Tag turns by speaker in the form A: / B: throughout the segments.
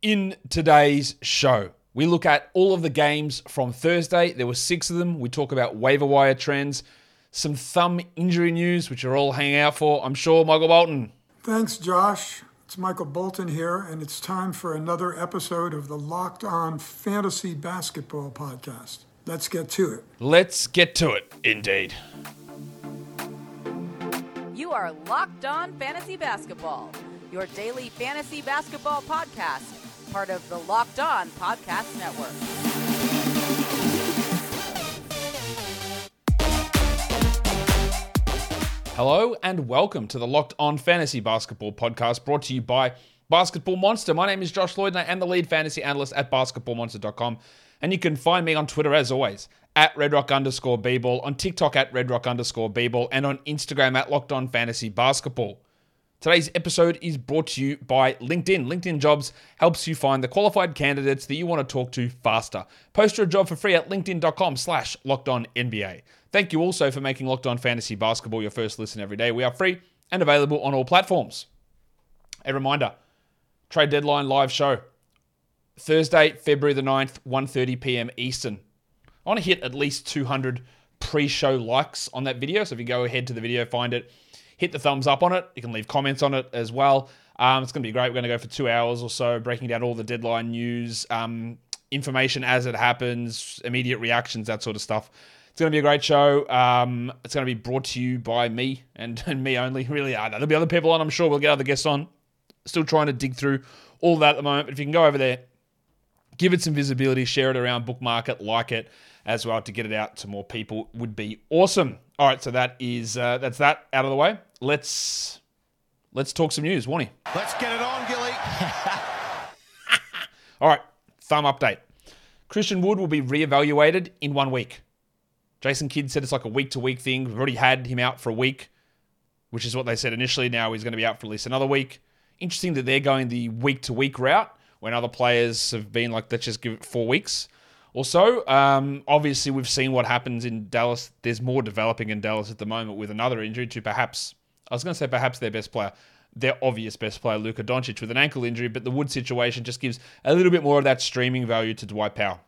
A: In today's show, we look at all of the games from Thursday. There were six of them. We talk about waiver wire trends, some thumb injury news, which you're all hanging out for, I'm sure, Michael Bolton.
B: Thanks, Josh. It's Michael Bolton here, and it's time for another episode of the Locked On Fantasy Basketball Podcast. Let's get to it.
A: Let's get to it, indeed.
C: You are Locked On Fantasy Basketball, your daily fantasy basketball podcast part of the Locked On Podcast Network.
A: Hello and welcome to the Locked On Fantasy Basketball Podcast brought to you by Basketball Monster. My name is Josh Lloyd and I am the lead fantasy analyst at basketballmonster.com. And you can find me on Twitter as always at redrock underscore on TikTok at redrock underscore and on Instagram at Locked On Fantasy Basketball. Today's episode is brought to you by LinkedIn. LinkedIn Jobs helps you find the qualified candidates that you want to talk to faster. Post your job for free at linkedin.com slash NBA. Thank you also for making Locked On Fantasy Basketball your first listen every day. We are free and available on all platforms. A reminder, trade deadline live show. Thursday, February the 9th, 1.30 p.m. Eastern. I want to hit at least 200 pre-show likes on that video. So if you go ahead to the video, find it hit the thumbs up on it. You can leave comments on it as well. Um, it's going to be great. We're going to go for two hours or so, breaking down all the deadline news, um, information as it happens, immediate reactions, that sort of stuff. It's going to be a great show. Um, it's going to be brought to you by me and, and me only. Really, uh, there'll be other people on. I'm sure we'll get other guests on. Still trying to dig through all that at the moment. But if you can go over there, give it some visibility, share it around, bookmark it, like it as well to get it out to more people would be awesome. All right, so that is uh, that's that out of the way let's let's talk some news, Warnie.
D: Let's get it on, Gilly.
A: All right, thumb update. Christian Wood will be reevaluated in one week. Jason Kidd said it's like a week to week thing. We've already had him out for a week, which is what they said initially. Now he's going to be out for at least another week. Interesting that they're going the week to week route when other players have been like, let's just give it four weeks. Also, um, obviously, we've seen what happens in Dallas. There's more developing in Dallas at the moment with another injury to perhaps I was going to say perhaps their best player, their obvious best player, Luka Doncic, with an ankle injury, but the Wood situation just gives a little bit more of that streaming value to Dwight Powell.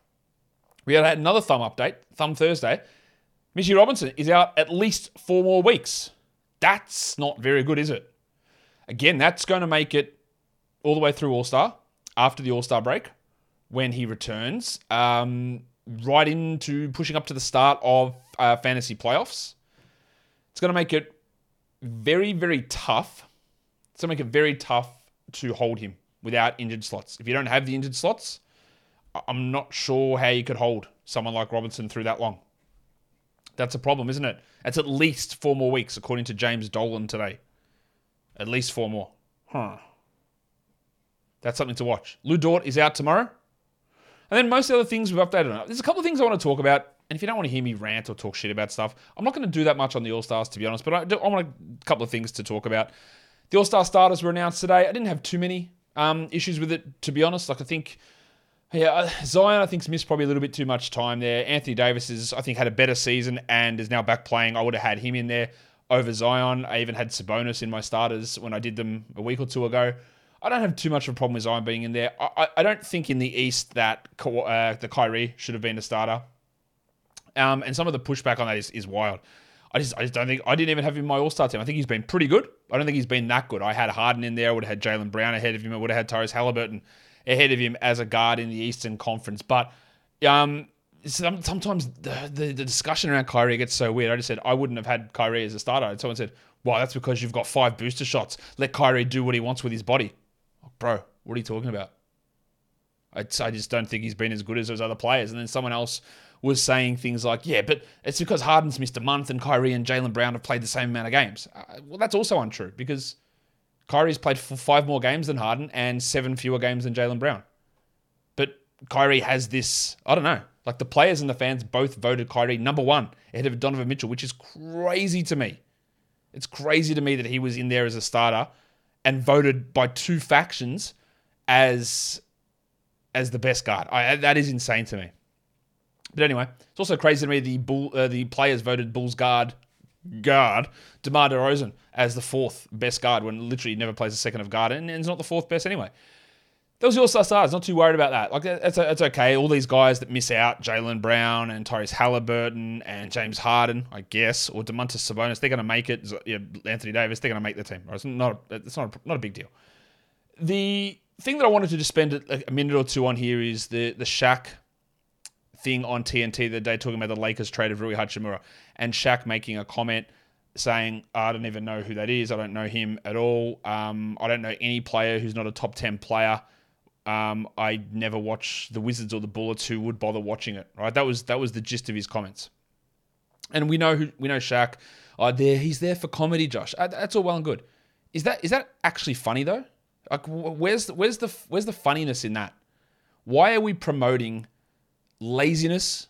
A: We had another thumb update, Thumb Thursday. Mitchell Robinson is out at least four more weeks. That's not very good, is it? Again, that's going to make it all the way through All Star after the All Star break when he returns, um, right into pushing up to the start of uh, fantasy playoffs. It's going to make it very, very tough. It's to make it very tough to hold him without injured slots. If you don't have the injured slots, I'm not sure how you could hold someone like Robinson through that long. That's a problem, isn't it? That's at least four more weeks, according to James Dolan today. At least four more. Huh. That's something to watch. Lu Dort is out tomorrow. And then most of the other things we've updated on. There's a couple of things I want to talk about and if you don't want to hear me rant or talk shit about stuff, I'm not going to do that much on the All Stars, to be honest. But I, do, I want a couple of things to talk about. The All Star starters were announced today. I didn't have too many um, issues with it, to be honest. Like I think, yeah, uh, Zion I think's missed probably a little bit too much time there. Anthony Davis is I think had a better season and is now back playing. I would have had him in there over Zion. I even had Sabonis in my starters when I did them a week or two ago. I don't have too much of a problem with Zion being in there. I, I don't think in the East that uh, the Kyrie should have been a starter. Um, and some of the pushback on that is, is wild. I just, I just don't think I didn't even have him in my All Star team. I think he's been pretty good. I don't think he's been that good. I had Harden in there. I would have had Jaylen Brown ahead of him. I would have had Tyrese Halliburton ahead of him as a guard in the Eastern Conference. But um, sometimes the, the, the, discussion around Kyrie gets so weird. I just said I wouldn't have had Kyrie as a starter. And someone said, "Well, that's because you've got five booster shots. Let Kyrie do what he wants with his body." Bro, what are you talking about? I, I just don't think he's been as good as those other players. And then someone else was saying things like, yeah, but it's because Harden's missed a month and Kyrie and Jaylen Brown have played the same amount of games. Uh, well, that's also untrue because Kyrie's played five more games than Harden and seven fewer games than Jaylen Brown. But Kyrie has this, I don't know, like the players and the fans both voted Kyrie number one ahead of Donovan Mitchell, which is crazy to me. It's crazy to me that he was in there as a starter and voted by two factions as as the best guard. I, that is insane to me. But anyway, it's also crazy to me the Bull, uh, the players voted Bulls guard guard DeMar DeRozan as the fourth best guard when literally never plays a second of guard and, and is not the fourth best anyway. That was your stars. Not too worried about that. Like that's that's okay. All these guys that miss out, Jaylen Brown and Tyrese Halliburton and James Harden, I guess, or Domantas Sabonis, they're going to make it. Anthony Davis, they're going to make the team. It's not. It's not. A, not a big deal. The thing that I wanted to just spend a, a minute or two on here is the the Shaq thing on TNT the day talking about the Lakers trade of Rui Hachimura and Shaq making a comment saying, I don't even know who that is. I don't know him at all. Um, I don't know any player who's not a top 10 player. Um, I never watch the Wizards or the Bullets who would bother watching it. Right? That was that was the gist of his comments. And we know who we know Shaq. Oh, there he's there for comedy, Josh. Uh, that's all well and good. Is that is that actually funny though? Like, where's where's the where's the funniness in that? Why are we promoting laziness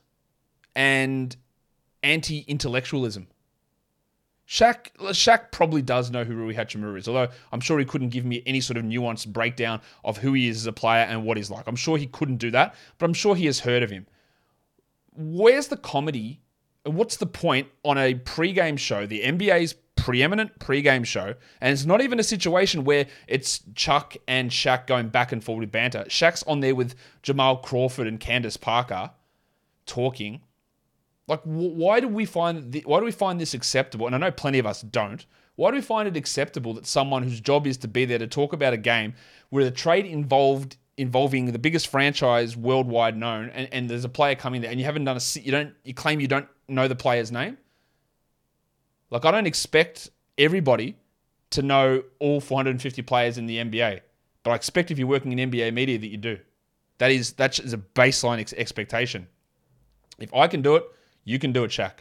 A: and anti-intellectualism? Shaq, Shaq probably does know who Rui Hachimura is, although I'm sure he couldn't give me any sort of nuanced breakdown of who he is as a player and what he's like. I'm sure he couldn't do that, but I'm sure he has heard of him. Where's the comedy? What's the point on a pre-game show, the NBA's preeminent pre-game show, and it's not even a situation where it's Chuck and Shaq going back and forth with banter. Shaq's on there with Jamal Crawford and Candace Parker talking like, why do we find why do we find this acceptable? And I know plenty of us don't. Why do we find it acceptable that someone whose job is to be there to talk about a game where the trade involved involving the biggest franchise worldwide known, and, and there's a player coming there, and you haven't done a you don't you claim you don't know the player's name? Like, I don't expect everybody to know all 450 players in the NBA, but I expect if you're working in NBA media that you do. That is that is a baseline ex- expectation. If I can do it, you can do it, Shaq.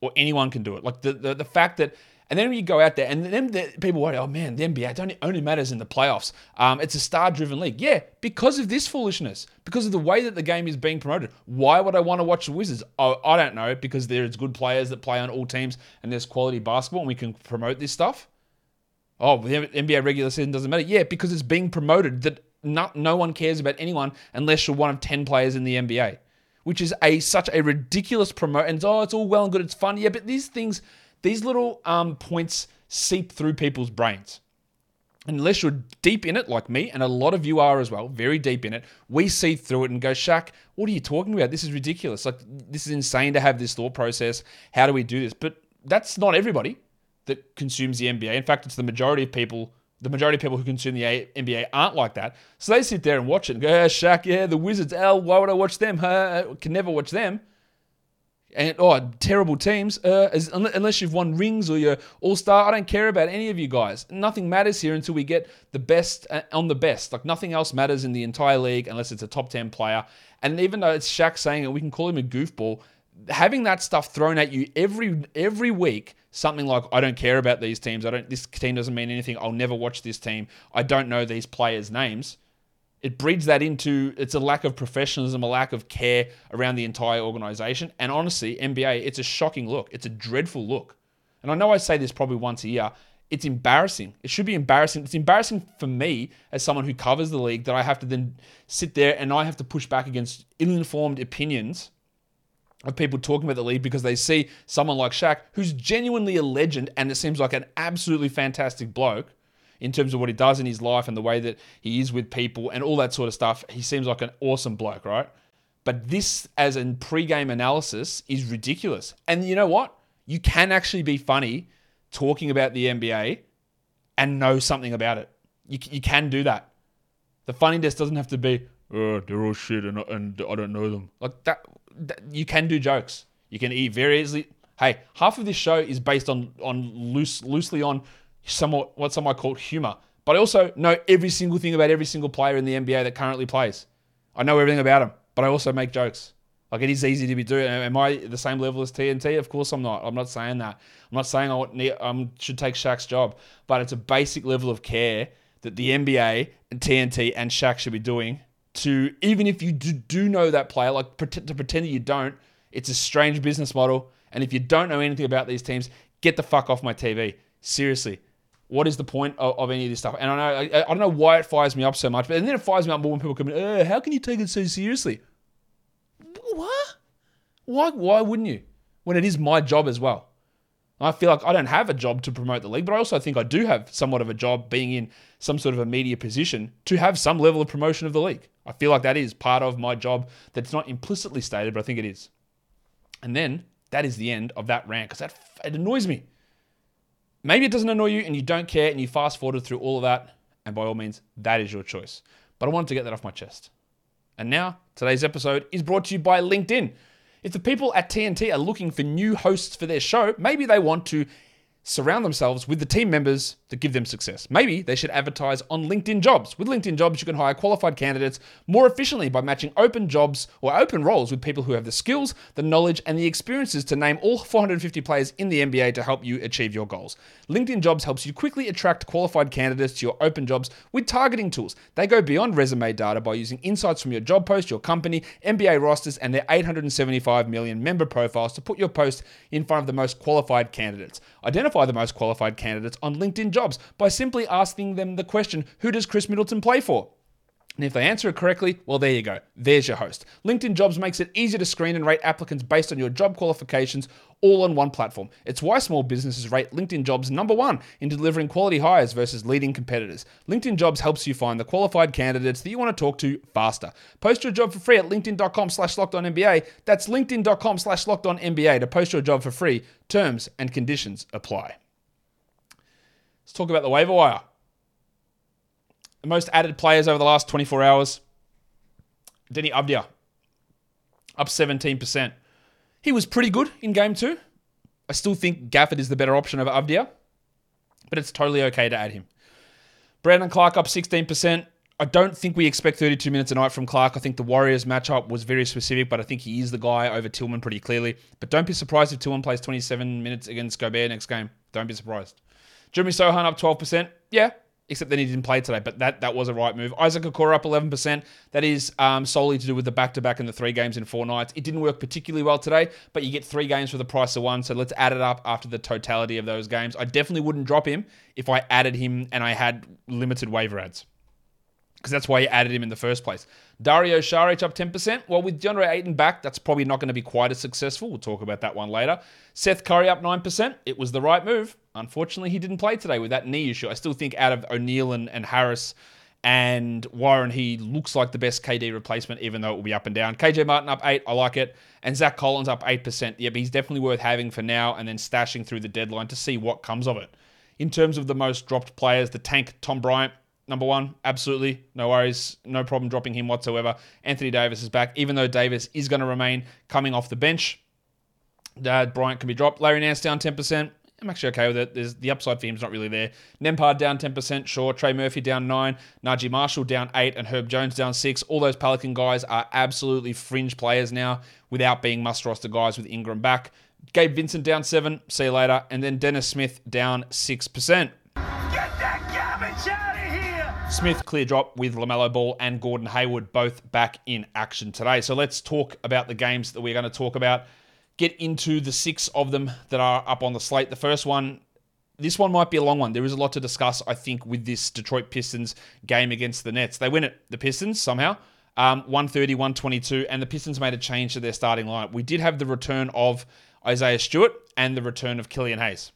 A: Or anyone can do it. Like the, the, the fact that, and then you go out there, and then the, people worry, oh man, the NBA only, only matters in the playoffs. Um, it's a star driven league. Yeah, because of this foolishness, because of the way that the game is being promoted. Why would I want to watch the Wizards? Oh, I don't know, because there's good players that play on all teams and there's quality basketball and we can promote this stuff. Oh, the NBA regular season doesn't matter. Yeah, because it's being promoted that not, no one cares about anyone unless you're one of 10 players in the NBA which is a such a ridiculous promote. And oh, it's all well and good, it's fun. Yeah, but these things, these little um, points seep through people's brains. Unless you're deep in it, like me, and a lot of you are as well, very deep in it, we see through it and go, Shaq, what are you talking about? This is ridiculous. Like, this is insane to have this thought process. How do we do this? But that's not everybody that consumes the NBA. In fact, it's the majority of people the majority of people who consume the NBA aren't like that. So they sit there and watch it and go, oh, Shaq, yeah, the Wizards, L, why would I watch them? Huh? Can never watch them. And, oh, terrible teams. Uh, as, unless you've won rings or you're all star, I don't care about any of you guys. Nothing matters here until we get the best uh, on the best. Like nothing else matters in the entire league unless it's a top 10 player. And even though it's Shaq saying it, we can call him a goofball. Having that stuff thrown at you every every week something like I don't care about these teams. I don't this team doesn't mean anything. I'll never watch this team. I don't know these players' names. It breeds that into it's a lack of professionalism, a lack of care around the entire organization. And honestly, NBA, it's a shocking look. It's a dreadful look. And I know I say this probably once a year. It's embarrassing. It should be embarrassing. It's embarrassing for me as someone who covers the league that I have to then sit there and I have to push back against ill-informed opinions of people talking about the league because they see someone like Shaq, who's genuinely a legend and it seems like an absolutely fantastic bloke in terms of what he does in his life and the way that he is with people and all that sort of stuff. He seems like an awesome bloke, right? But this, as in pre-game analysis, is ridiculous. And you know what? You can actually be funny talking about the NBA and know something about it. You, you can do that. The funniness doesn't have to be, oh, they're all shit and, and I don't know them. Like that you can do jokes. You can eat very easily. Hey, half of this show is based on on loose loosely on somewhat what some might call humor. But I also know every single thing about every single player in the NBA that currently plays. I know everything about them, but I also make jokes. Like it is easy to be doing. Am I the same level as TNT? Of course I'm not. I'm not saying that. I'm not saying I um, should take Shaq's job, but it's a basic level of care that the NBA and TNT and Shaq should be doing to even if you do, do know that player, like to pretend that you don't, it's a strange business model. And if you don't know anything about these teams, get the fuck off my TV. Seriously. What is the point of, of any of this stuff? And I know I, I, don't know why it fires me up so much, but and then it fires me up more when people come in. Oh, how can you take it so seriously? What? Why? Why wouldn't you? When it is my job as well. I feel like I don't have a job to promote the league, but I also think I do have somewhat of a job being in some sort of a media position to have some level of promotion of the league. I feel like that is part of my job that's not implicitly stated, but I think it is. And then that is the end of that rant because that it annoys me. Maybe it doesn't annoy you and you don't care and you fast forwarded through all of that, and by all means, that is your choice. But I wanted to get that off my chest. And now, today's episode is brought to you by LinkedIn. If the people at TNT are looking for new hosts for their show, maybe they want to surround themselves with the team members that give them success. Maybe they should advertise on LinkedIn Jobs. With LinkedIn Jobs, you can hire qualified candidates more efficiently by matching open jobs or open roles with people who have the skills, the knowledge, and the experiences to name all 450 players in the NBA to help you achieve your goals. LinkedIn Jobs helps you quickly attract qualified candidates to your open jobs with targeting tools. They go beyond resume data by using insights from your job post, your company, NBA rosters, and their 875 million member profiles to put your post in front of the most qualified candidates. Identify the most qualified candidates on LinkedIn Jobs by simply asking them the question Who does Khris Middleton play for? And if they answer it correctly, well, there you go. There's your host. LinkedIn Jobs makes it easy to screen and rate applicants based on your job qualifications all on one platform. It's why small businesses rate LinkedIn Jobs number one in delivering quality hires versus leading competitors. LinkedIn Jobs helps you find the qualified candidates that you want to talk to faster. Post your job for free at linkedin.com slash NBA. That's linkedin.com slash NBA to post your job for free. Terms and conditions apply. Let's talk about the waiver wire. The most added players over the last 24 hours. Deni Avdija, up 17%. He was pretty good in game two. I still think Gafford is the better option over Avdija, but it's totally okay to add him. Brandon Clarke up 16%. I don't think we expect 32 minutes a night from Clarke. I think the Warriors matchup was very specific, but I think he is the guy over Tillman pretty clearly. But don't be surprised if Tillman plays 27 minutes against Gobert next game. Don't be surprised. Jeremy Sochan up 12%. Yeah, except then he didn't play today, but that, that was a right move. Isaac Okoro up 11%. That is um, solely to do with the back to back and the three games in four nights. It didn't work particularly well today, but you get three games for the price of one. So let's add it up after the totality of those games. I definitely wouldn't drop him if I added him and I had limited waiver ads because that's why you added him in the first place. Dario Saric up 10%. Well, with DeAndre Ayton back, that's probably not going to be quite as successful. We'll talk about that one later. Seth Curry up 9%. It was the right move. Unfortunately, he didn't play today with that knee issue. I still think out of O'Neale and, and Harris and Warren, he looks like the best KD replacement, even though it will be up and down. KJ Martin up 8 I like it. And Zach Collins up 8%. Yep, he's definitely worth having for now and then stashing through the deadline to see what comes of it. In terms of the most dropped players, the tank, Tom Bryant, number one. Absolutely. No worries. No problem dropping him whatsoever. Anthony Davis is back, even though Davis is going to remain coming off the bench. Uh, Bryant can be dropped. Larry Nance down 10%. I'm actually okay with it. There's the upside for him is not really there. Nembhard down 10%, sure. Trey Murphy down 9, Naji Marshall down 8, and Herb Jones down 6. All those Pelican guys are absolutely fringe players now without being must roster guys with Ingram back. Gabe Vincent down 7, see you later. And then Dennis Smith down 6%. Smith clear drop with LaMelo Ball and Gordon Hayward both back in action today. So let's talk about the games that we're going to talk about. Get into the six of them that are up on the slate. The first one, this one might be a long one. There is a lot to discuss, I think, with this Detroit Pistons game against the Nets. They win it, the Pistons, somehow. Um, 130, 122, and the Pistons made a change to their starting lineup. We did have the return of Isaiah Stewart and the return of Killian Hayes.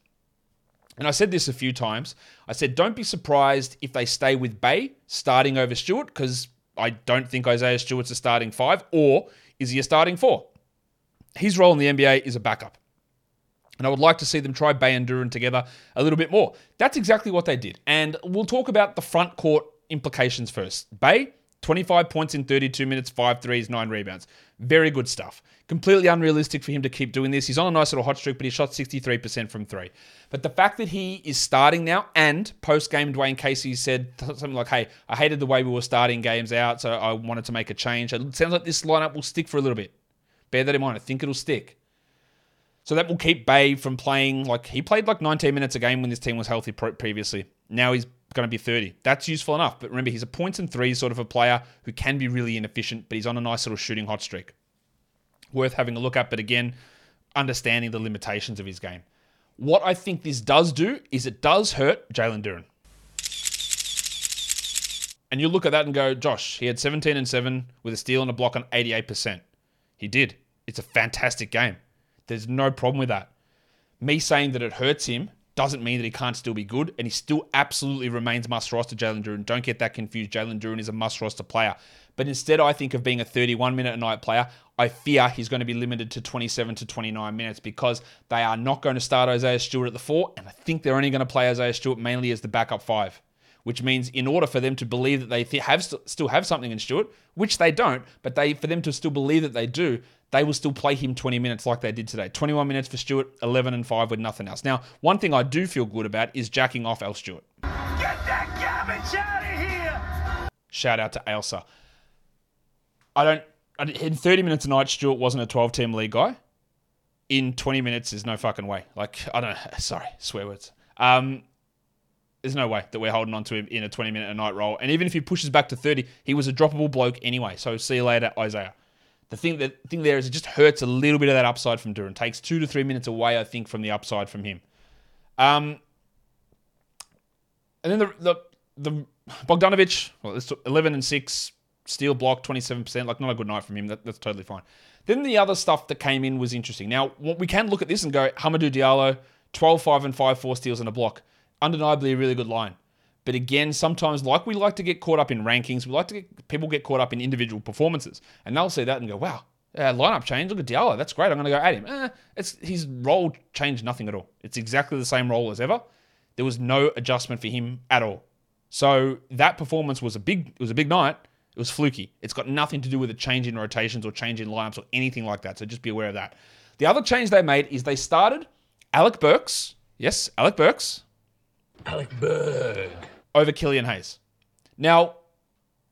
A: And I said this a few times. I said, don't be surprised if they stay with Bey starting over Stewart, because I don't think Isaiah Stewart's a starting five, or is he a starting four? His role in the NBA is a backup. And I would like to see them try Bey and Duren together a little bit more. That's exactly what they did. And we'll talk about the front court implications first. Bey, 25 points in 32 minutes, five threes, 9 rebounds. Very good stuff. Completely unrealistic for him to keep doing this. He's on a nice little hot streak, but he shot 63% from three. But the fact that he is starting now, and post game, Dwane Casey said something like, Hey, I hated the way we were starting games out, so I wanted to make a change. It sounds like this lineup will stick for a little bit. Bear that in mind. I think it'll stick. So that will keep Bey from playing like he played like 19 minutes a game when this team was healthy previously. Now he's going to be 30. That's useful enough. But remember, he's a points and threes sort of a player who can be really inefficient, but he's on a nice little shooting hot streak. Worth having a look at, but again, understanding the limitations of his game. What I think this does do is it does hurt Jalen Duren. And you look at that and go, Josh, he had 17 and 7 with a steal and a block on 88%. He did. It's a fantastic game. There's no problem with that. Me saying that it hurts him doesn't mean that he can't still be good, and he still absolutely remains must roster Jalen Duren. Don't get that confused. Jalen Duren is a must roster player. But instead, I think of being a 31 minute a night player, I fear he's going to be limited to 27 to 29 minutes because they are not going to start Isaiah Stewart at the four, and I think they're only going to play Isaiah Stewart mainly as the backup five. Which means, in order for them to believe that they have st- still have something in Stewart, which they don't, but they for them to still believe that they do, they will still play him 20 minutes like they did today. 21 minutes for Stewart, 11 and 5 with nothing else. Now, one thing I do feel good about is jacking off Al Stewart.
D: Get that garbage out of here!
A: Shout out to Ailsa. I don't. In 30 minutes a night, Stewart wasn't a 12 team league guy. In 20 minutes, there's no fucking way. Like, I don't know. Sorry, swear words. Um, there's no way that we're holding on to him in a 20 minute a night role. And even if he pushes back to 30, he was a droppable bloke anyway. So see you later, Isaiah. The thing that thing there is it just hurts a little bit of that upside from Duren. Takes two to three minutes away, I think, from the upside from him. Um, and then the the the Bogdanovic, well, it's 11 and six, steal block 27%. Like not a good night from him. That, that's totally fine. Then the other stuff that came in was interesting. Now we can look at this and go Hamidou Diallo, 12, 5 and 5, four steals and a block. Undeniably a really good line. But again, sometimes, like we like to get caught up in rankings, we like to get people get caught up in individual performances, and they'll see that and go, "Wow, uh, lineup change. Look at Diallo. That's great. I'm going to go at him." Eh, it's his role changed nothing at all. It's exactly the same role as ever. There was no adjustment for him at all. So that performance was a big. It was a big night. It was fluky. It's got nothing to do with a change in rotations or change in lineups or anything like that. So just be aware of that. The other change they made is they started Alec Burks. Yes, Alec Burks.
D: Alec Berg.
A: Over Killian Hayes. Now,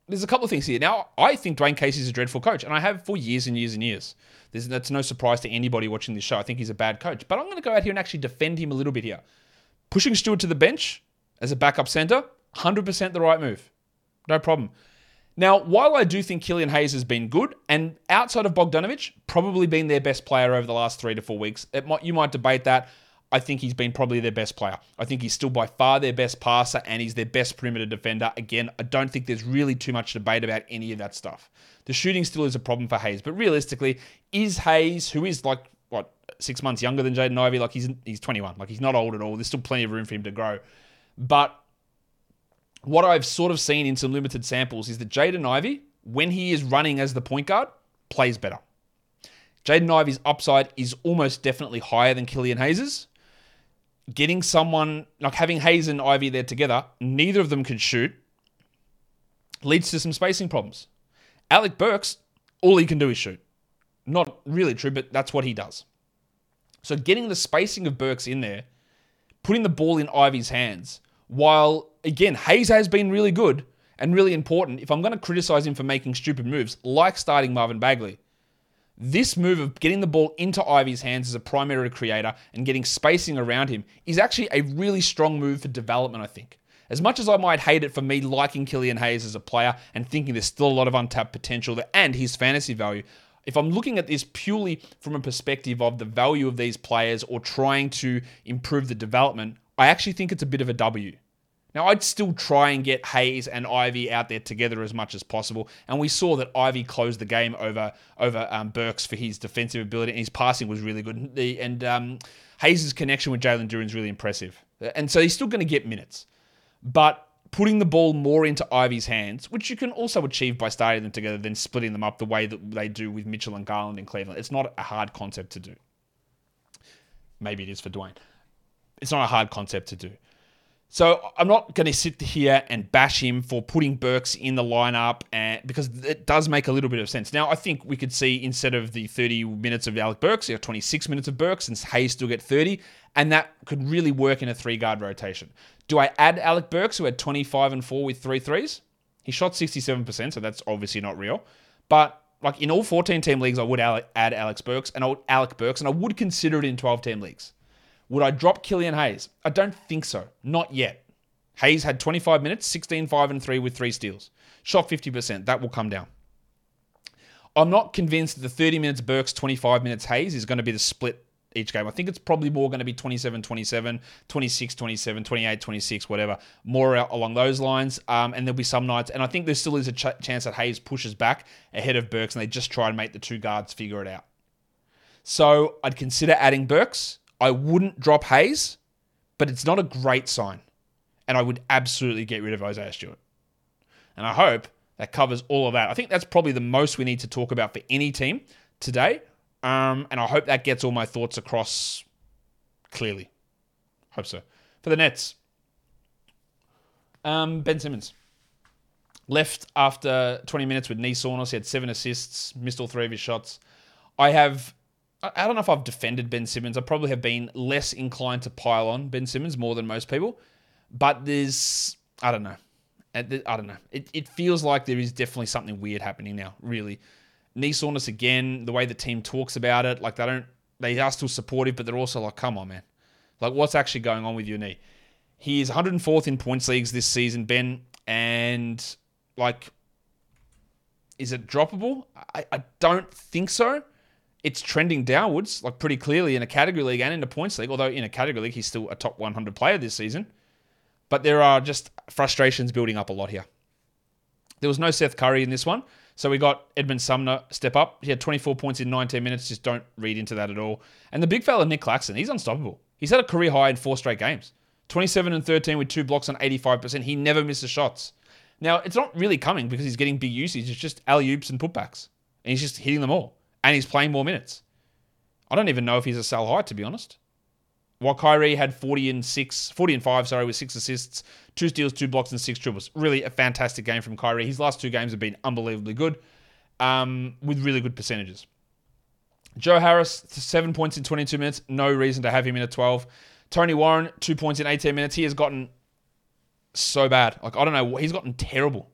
A: there's a couple of things here. Now, I think Dwane Casey's a dreadful coach, and I have for years and years and years. There's, that's no surprise to anybody watching this show. I think he's a bad coach. But I'm going to go out here and actually defend him a little bit here. Pushing Stewart to the bench as a backup center, 100% the right move. No problem. Now, while I do think Killian Hayes has been good, and outside of Bogdanovic, probably been their best player over the last three to four weeks, it might, you might debate that. I think he's been probably their best player. I think he's still by far their best passer and he's their best perimeter defender. Again, I don't think there's really too much debate about any of that stuff. The shooting still is a problem for Hayes, but realistically, is Hayes, who is like what six months younger than Jaden Ivey, like he's he's 21, like he's not old at all. There's still plenty of room for him to grow. But what I've sort of seen in some limited samples is that Jaden Ivey, when he is running as the point guard, plays better. Jaden Ivey's upside is almost definitely higher than Killian Hayes's getting someone like having Hayes and Ivey there together, neither of them can shoot, leads to some spacing problems. Alec Burks, all he can do is shoot. Not really true, but that's what he does. So getting the spacing of Burks in there, putting the ball in Ivey's hands, while again, Hayes has been really good and really important. If I'm going to criticize him for making stupid moves, like starting Marvin Bagley, this move of getting the ball into Ivey's hands as a primary creator and getting spacing around him is actually a really strong move for development, I think. As much as I might hate it for me liking Killian Hayes as a player and thinking there's still a lot of untapped potential there and his fantasy value, if I'm looking at this purely from a perspective of the value of these players or trying to improve the development, I actually think it's a bit of a W. Now, I'd still try and get Hayes and Ivey out there together as much as possible. And we saw that Ivey closed the game over over um, Burks for his defensive ability, and his passing was really good. And, the, and um, Hayes' connection with Jalen is really impressive. And so he's still going to get minutes. But putting the ball more into Ivey's hands, which you can also achieve by starting them together, then splitting them up the way that they do with Mitchell and Garland in Cleveland, it's not a hard concept to do. Maybe it is for Dwane. It's not a hard concept to do. So I'm not going to sit here and bash him for putting Burks in the lineup, and because it does make a little bit of sense. Now I think we could see instead of the 30 minutes of Alec Burks, you have 26 minutes of Burks, and Hayes still get 30, and that could really work in a three guard rotation. Do I add Alec Burks, who had 25 and four with three threes? He shot 67%, so that's obviously not real. But like in all 14 team leagues, I would add Alex Burks and I would Alec Burks, and I would consider it in 12 team leagues. Would I drop Killian Hayes? I don't think so. Not yet. Hayes had 25 minutes, 16, 5, and 3 with three steals. Shot 50%. That will come down. I'm not convinced that the 30 minutes Burks, 25 minutes Hayes is going to be the split each game. I think it's probably more going to be 27 27, 26 27, 28 26, whatever, more along those lines. Um, and there'll be some nights, and I think there still is a ch- chance that Hayes pushes back ahead of Burks and they just try and make the two guards figure it out. So I'd consider adding Burks. I wouldn't drop Hayes, but it's not a great sign. And I would absolutely get rid of Isaiah Stewart. And I hope that covers all of that. I think that's probably the most we need to talk about for any team today. Um, and I hope that gets all my thoughts across clearly. Hope so. For the Nets, um, Ben Simmons left after 20 minutes with knee soreness. He had seven assists, missed all three of his shots. I have, I don't know if I've defended Ben Simmons. I probably have been less inclined to pile on Ben Simmons more than most people. But there's, I don't know. I don't know. It, it feels like there is definitely something weird happening now, really. Knee soreness again, the way the team talks about it, like they don't, they are still supportive, but they're also like, come on, man. Like, what's actually going on with your knee? He is 104th in points leagues this season, Ben, and like, is it droppable? I, I don't think so. It's trending downwards, like pretty clearly in a category league and in a points league. Although in a category league, he's still a top 100 player this season. But there are just frustrations building up a lot here. There was no Seth Curry in this one. So we got Edmund Sumner step up. He had 24 points in 19 minutes. Just don't read into that at all. And the big fella, Nick Claxton, he's unstoppable. He's had a career high in four straight games 27 and 13 with two blocks on 85%. He never misses shots. Now, it's not really coming because he's getting big usage. It's just alley oops and putbacks. And he's just hitting them all. And he's playing more minutes. I don't even know if he's a sell high, to be honest. While Kyrie had 40 and 6, 40 and 5, sorry, with six assists, two steals, two blocks, and six triples. Really a fantastic game from Kyrie. His last two games have been unbelievably good, um, with really good percentages. Joe Harris, seven points in 22 minutes. No reason to have him in a 12. Tony Warren, two points in 18 minutes. He has gotten so bad. Like, I don't know. He's gotten terrible.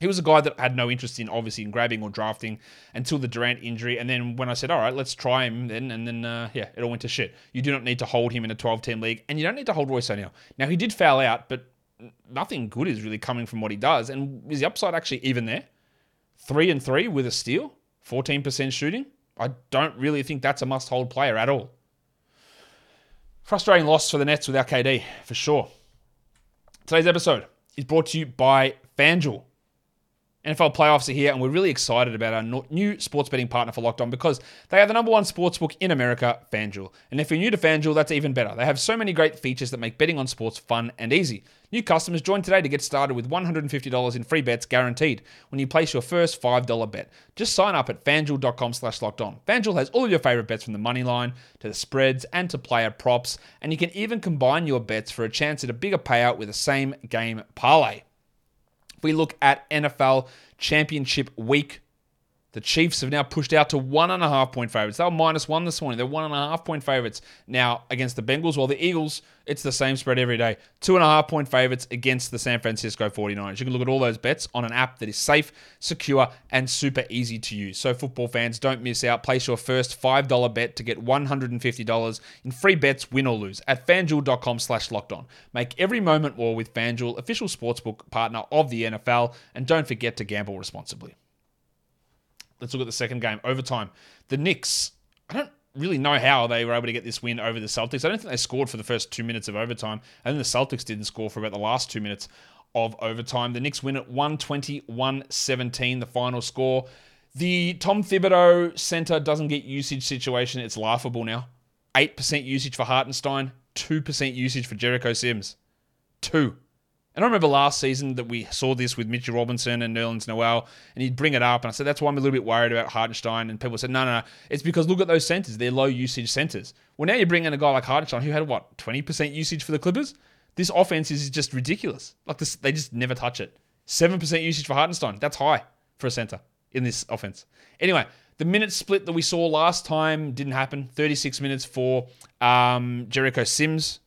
A: He was a guy that had no interest in obviously in grabbing or drafting until the Durant injury. And then when I said, all right, let's try him then, and then, uh, yeah, it all went to shit. You do not need to hold him in a 12 team league, and you don't need to hold Royce O'Neale. Now, he did foul out, but nothing good is really coming from what he does. And is the upside actually even there? Three and three with a steal, 14% shooting. I don't really think that's a must hold player at all. Frustrating loss for the Nets without KD, for sure. Today's episode is brought to you by FanDuel. NFL playoffs are here, and we're really excited about our new sports betting partner for Locked On because they are the number one sports book in America, FanDuel. And if you're new to FanDuel, that's even better. They have so many great features that make betting on sports fun and easy. New customers join today to get started with $150 in free bets guaranteed when you place your first $5 bet. Just sign up at fanduel.com slash locked on. FanDuel has all of your favorite bets from the money line to the spreads and to player props, and you can even combine your bets for a chance at a bigger payout with a same game parlay. If we look at NFL Championship Week, the Chiefs have now pushed out to one and a half point favorites. They were minus one this morning. They're one and a half point favorites now against the Bengals, while the Eagles, it's the same spread every day. Two and a half point favorites against the San Francisco 49ers. You can look at all those bets on an app that is safe, secure, and super easy to use. So, football fans, don't miss out. Place your first $5 bet to get $150 in free bets, win or lose, at fanduel.com slash locked on. Make every moment more with FanDuel, official sportsbook partner of the NFL, and don't forget to gamble responsibly. Let's look at the second game, overtime. The Knicks, I don't really know how they were able to get this win over the Celtics. I don't think they scored for the first two minutes of overtime. And then the Celtics didn't score for about the last two minutes of overtime. The Knicks win at 120 117, the final score. The Tom Thibodeau center doesn't get usage situation. It's laughable now. 8% usage for Hartenstein, 2% usage for Jericho Sims. Two. And I remember last season that we saw this with Mitchell Robinson and Nerlens Noel, and he'd bring it up, and I said that's why I'm a little bit worried about Hartenstein. And people said, no, no, no, it's because look at those centers; they're low usage centers. Well, now you're bringing a guy like Hartenstein who had what 20% usage for the Clippers. This offense is just ridiculous. Like this, they just never touch it. Seven percent usage for Hartenstein. That's high for a center in this offense. Anyway, the minute split that we saw last time didn't happen. 36 minutes for um, Jericho Sims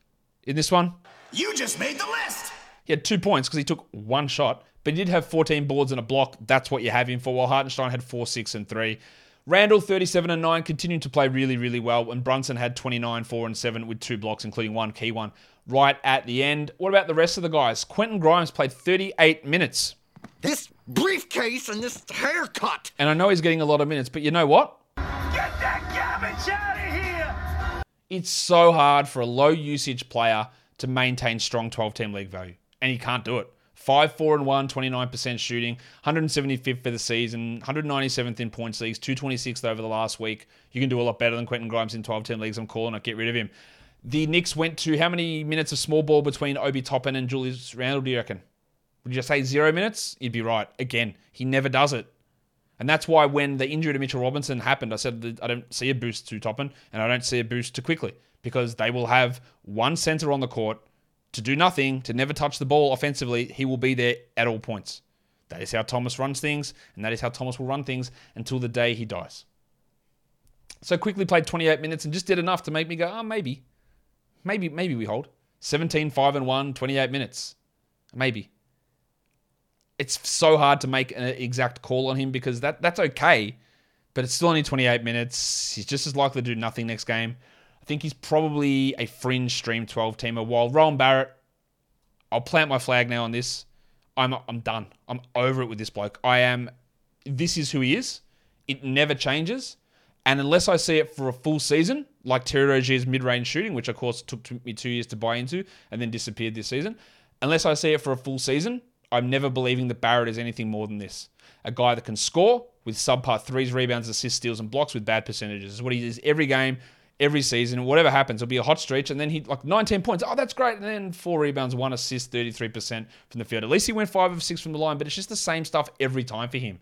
A: in this one.
D: You just made the list.
A: He had two points because he took one shot, but he did have 14 boards and a block. That's what you have him for. While Hartenstein had four, six, and three. Randle, 37 and 9 continued to play really, really well. And Brunson had 29, 4, and 7 with two blocks, including one key one right at the end. What about the rest of the guys? Quentin Grimes played 38 minutes.
E: This briefcase and this haircut.
A: And I know he's getting a lot of minutes, but you know what?
D: Get that garbage out of here.
A: It's so hard for a low usage player to maintain strong 12 team league value and he can't do it. 5 4 and 1, 29% shooting, 175th for the season, 197th in points leagues, 226th over the last week. You can do a lot better than Quentin Grimes in 12 10 leagues. I'm calling it. Get rid of him. The Knicks went to how many minutes of small ball between Obi Toppin and Julius Randle, do you reckon? Would you just say zero minutes? You'd be right. Again, he never does it. And that's why when the injury to Mitchell Robinson happened, I said I don't see a boost to Toppin and I don't see a boost to Quickley because they will have one center on the court to do nothing, to never touch the ball offensively. He will be there at all points. That is how Thomas runs things, and that is how Thomas will run things until the day he dies. So Quickley played 28 minutes and just did enough to make me go, oh, maybe. Maybe, maybe we hold. 17, 5 and 1, 28 minutes. Maybe. It's so hard to make an exact call on him because that that's okay, but it's still only 28 minutes. He's just as likely to do nothing next game. I think he's probably a fringe stream 12 teamer. While Rowan Barrett, I'll plant my flag now on this. I'm I'm done. I'm over it with this bloke. I am. This is who he is. It never changes. And unless I see it for a full season, like Terry Rozier's mid-range shooting, which of course took me two years to buy into and then disappeared this season, unless I see it for a full season, I'm never believing that Barrett is anything more than this. A guy that can score with subpar threes, rebounds, assists, steals, and blocks with bad percentages. is what he does every game every season. Whatever happens, it'll be a hot stretch, and then he like 19 points. Oh, that's great. And then four rebounds, one assist, 33% from the field. At least he went five of six from the line, but it's just the same stuff every time for him.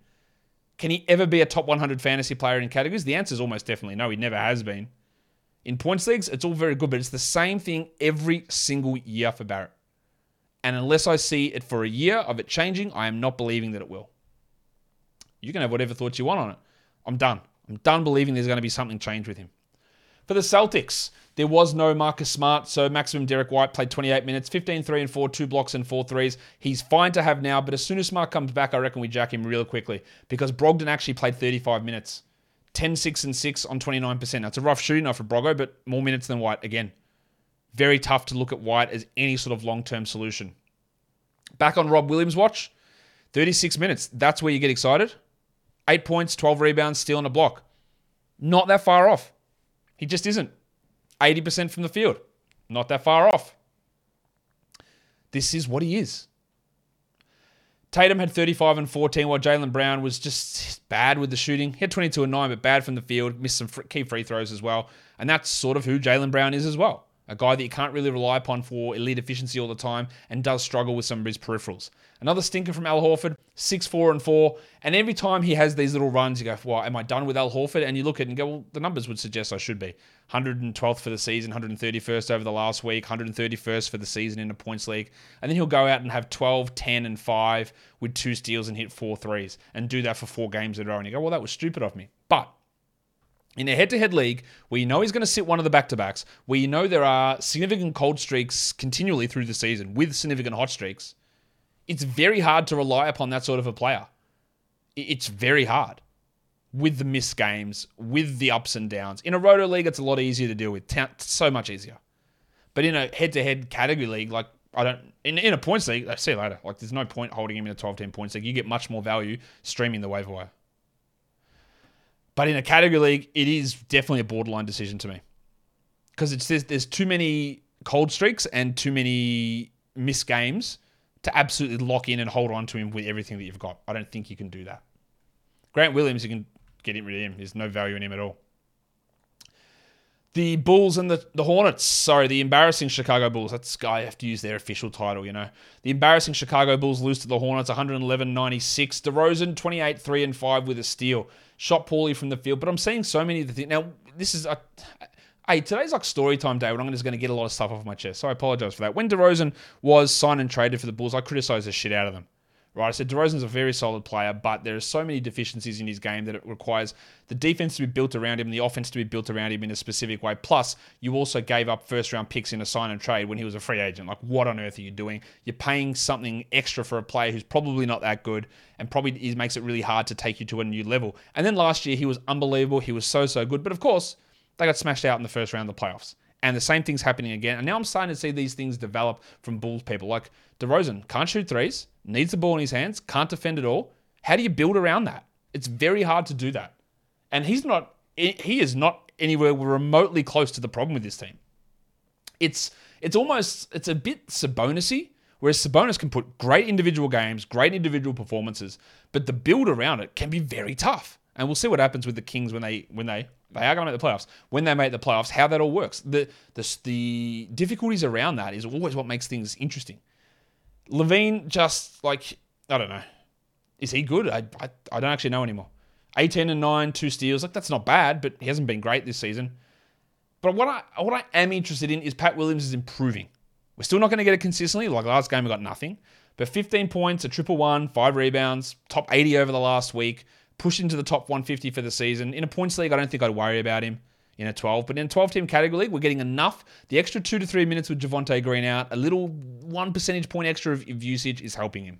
A: Can he ever be a top 100 fantasy player in categories? The answer is almost definitely no. He never has been. In points leagues, it's all very good, but it's the same thing every single year for Barrett. And unless I see it for a year of it changing, I am not believing that it will. You can have whatever thoughts you want on it. I'm done. I'm done believing there's going to be something change with him. For the Celtics, there was no Marcus Smart, so maximum Derrick White played 28 minutes, 15 3 and 4, two blocks and four threes. He's fine to have now, but as soon as Smart comes back, I reckon we jack him real quickly because Brogdon actually played 35 minutes. 10 6 and 6 on 29%. That's a rough shooting off for Brogo, but more minutes than White again. Very tough to look at White as any sort of long term solution. Back on Rob Williams' watch, 36 minutes. That's where you get excited. Eight points, 12 rebounds, steal and a block. Not that far off. He just isn't. 80% from the field. Not that far off. This is what he is. Tatum had 35 and 14, while Jaylen Brown was just bad with the shooting. He had 22 and 9, but bad from the field. Missed some key free throws as well. And that's sort of who Jaylen Brown is as well a guy that you can't really rely upon for elite efficiency all the time and does struggle with some of his peripherals. Another stinker from Al Horford, 6 4 and 4. And every time he has these little runs, you go, well, am I done with Al Horford? And you look at it and go, well, the numbers would suggest I should be. 112th for the season, 131st over the last week, 131st for the season in the points league. And then he'll go out and have 12, 10, and 5 with two steals and hit four threes and do that for four games in a row. And you go, well, that was stupid of me. But in a head-to-head league where you know he's going to sit one of the back-to-backs, where you know there are significant cold streaks continually through the season with significant hot streaks, it's very hard to rely upon that sort of a player. It's very hard with the missed games, with the ups and downs. In a roto league, it's a lot easier to deal with, so much easier. But in a head-to-head category league, like I don't in, in a points league, I see you later. Like there's no point holding him in a 12-10 points league. You get much more value streaming the waiver wire. But in a category league, it is definitely a borderline decision to me because it's there's, there's too many cold streaks and too many missed games to absolutely lock in and hold on to him with everything that you've got. I don't think you can do that. Grant Williams, you can get rid of him. There's no value in him at all. The Bulls and the, the Hornets. Sorry, the embarrassing Chicago Bulls. That's I have to use their official title, you know. The embarrassing Chicago Bulls lose to the Hornets 111 96. DeRozan 28 3 and 5 with a steal shot poorly from the field. But I'm seeing so many of the things. Now, this is a. Hey, today's like story time day when I'm just going to get a lot of stuff off my chest. So I apologize for that. When DeRozan was signed and traded for the Bulls, I criticized the shit out of them. Right, I said DeRozan's a very solid player, but there are so many deficiencies in his game that it requires the defense to be built around him, the offense to be built around him in a specific way. Plus, you also gave up first round picks in a sign and trade when he was a free agent. Like, what on earth are you doing? You're paying something extra for a player who's probably not that good and probably makes it really hard to take you to a new level. And then last year, he was unbelievable. He was so, so good. But of course, they got smashed out in the first round of the playoffs. And the same thing's happening again. And now I'm starting to see these things develop from Bulls people. Like DeRozan can't shoot threes, needs the ball in his hands, can't defend at all. How do you build around that? It's very hard to do that. And he's not, he is not anywhere remotely close to the problem with this team. It's, it's almost, it's a bit Sabonisy Whereas Sabonis can put great individual games, great individual performances, but the build around it can be very tough. And we'll see what happens with the Kings when they when they they are going to make the playoffs. When they make the playoffs, how that all works. The the the difficulties around that is always what makes things interesting. LaVine just like I don't know. Is he good? I, I, I don't actually know anymore. 18 and 9, two steals. Like that's not bad, but he hasn't been great this season. But what I what I am interested in is Pat Williams is improving. We're still not going to get it consistently. Like last game, we got nothing. But 15 points, a triple one, five rebounds, top 80 over the last week, pushed into the top 150 for the season. In a points league, I don't think I'd worry about him in a 12. But in a 12 team category league, we're getting enough. The extra two to three minutes with Javonte Green out, a little one percentage point extra of, usage is helping him.